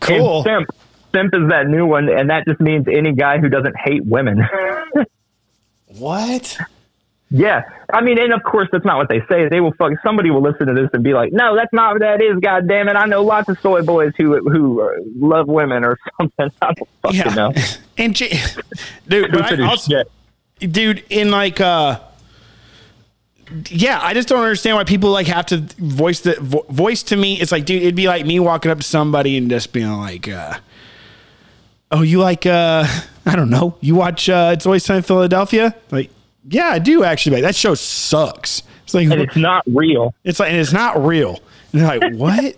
cool. And simp, simp is that new one, and that just means any guy who doesn't hate women. <laughs> what? Yeah, I mean, and of course that's not what they say. They will fuck. Somebody will listen to this and be like, "No, that's not what that is." God damn it! I know lots of soy boys who who uh, love women or <laughs> something. I don't fucking Yeah. know. <laughs> And J- <laughs> dude, I also- dude, in like uh yeah, I just don't understand why people like have to voice the vo- voice to me. It's like, dude, it'd be like me walking up to somebody and just being like, uh, "Oh, you like uh, I don't know, you watch uh, It's Always Time in Philadelphia?" Like, yeah, I do actually. Like, that show sucks. It's like And it's not real. it's like and it's not real. And they're like, <laughs> what?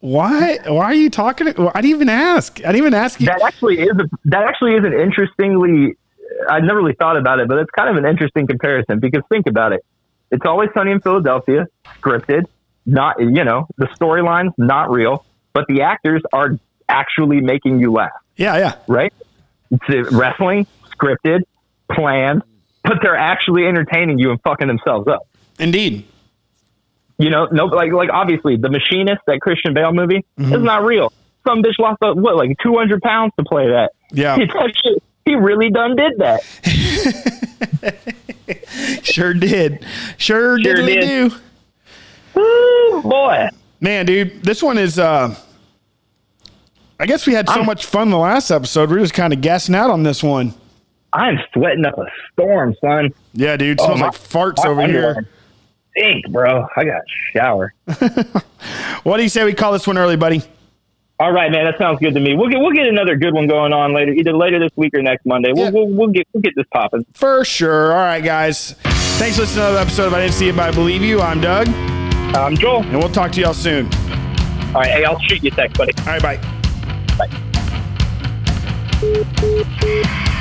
Why? Why are you talking? I didn't even ask. I didn't even ask you. That actually is a, that actually is an interestingly. I never really thought about it, but it's kind of an interesting comparison because think about it. It's always sunny in Philadelphia, scripted, not you know the storyline's not real, but the actors are actually making you laugh, yeah, yeah. right? It's uh, wrestling, scripted, planned, but they're actually entertaining you and fucking themselves up. Indeed. You know, no, like like obviously the Machinist, that Christian Bale movie, Mm-hmm. is not real. Some bitch lost uh, what like two hundred pounds to play that. Yeah. He, shit- he really done did that. <laughs> Sure did. Sure, Sure diddly did. do. Woo, boy. Man, dude, this one is. uh I guess we had so I'm- much fun the last episode. We're just kind of gassing out on this one. I'm sweating up a storm, son. Yeah, dude, Oh, smells my- like farts over here. Stink, bro. I got shower. <laughs> What do you say we call this one early, buddy? All right, man. That sounds good to me. We'll get we'll get another good one going on later, either later this week or next Monday. We'll Yeah. we'll, we'll get we'll get this popping. For sure. All right, guys. Thanks for listening to another episode of I Didn't See It, but I Believe You. I'm Doug, I'm Joel. and we'll talk to y'all soon. All right, hey, I'll shoot you a text, buddy. All right, bye. Bye.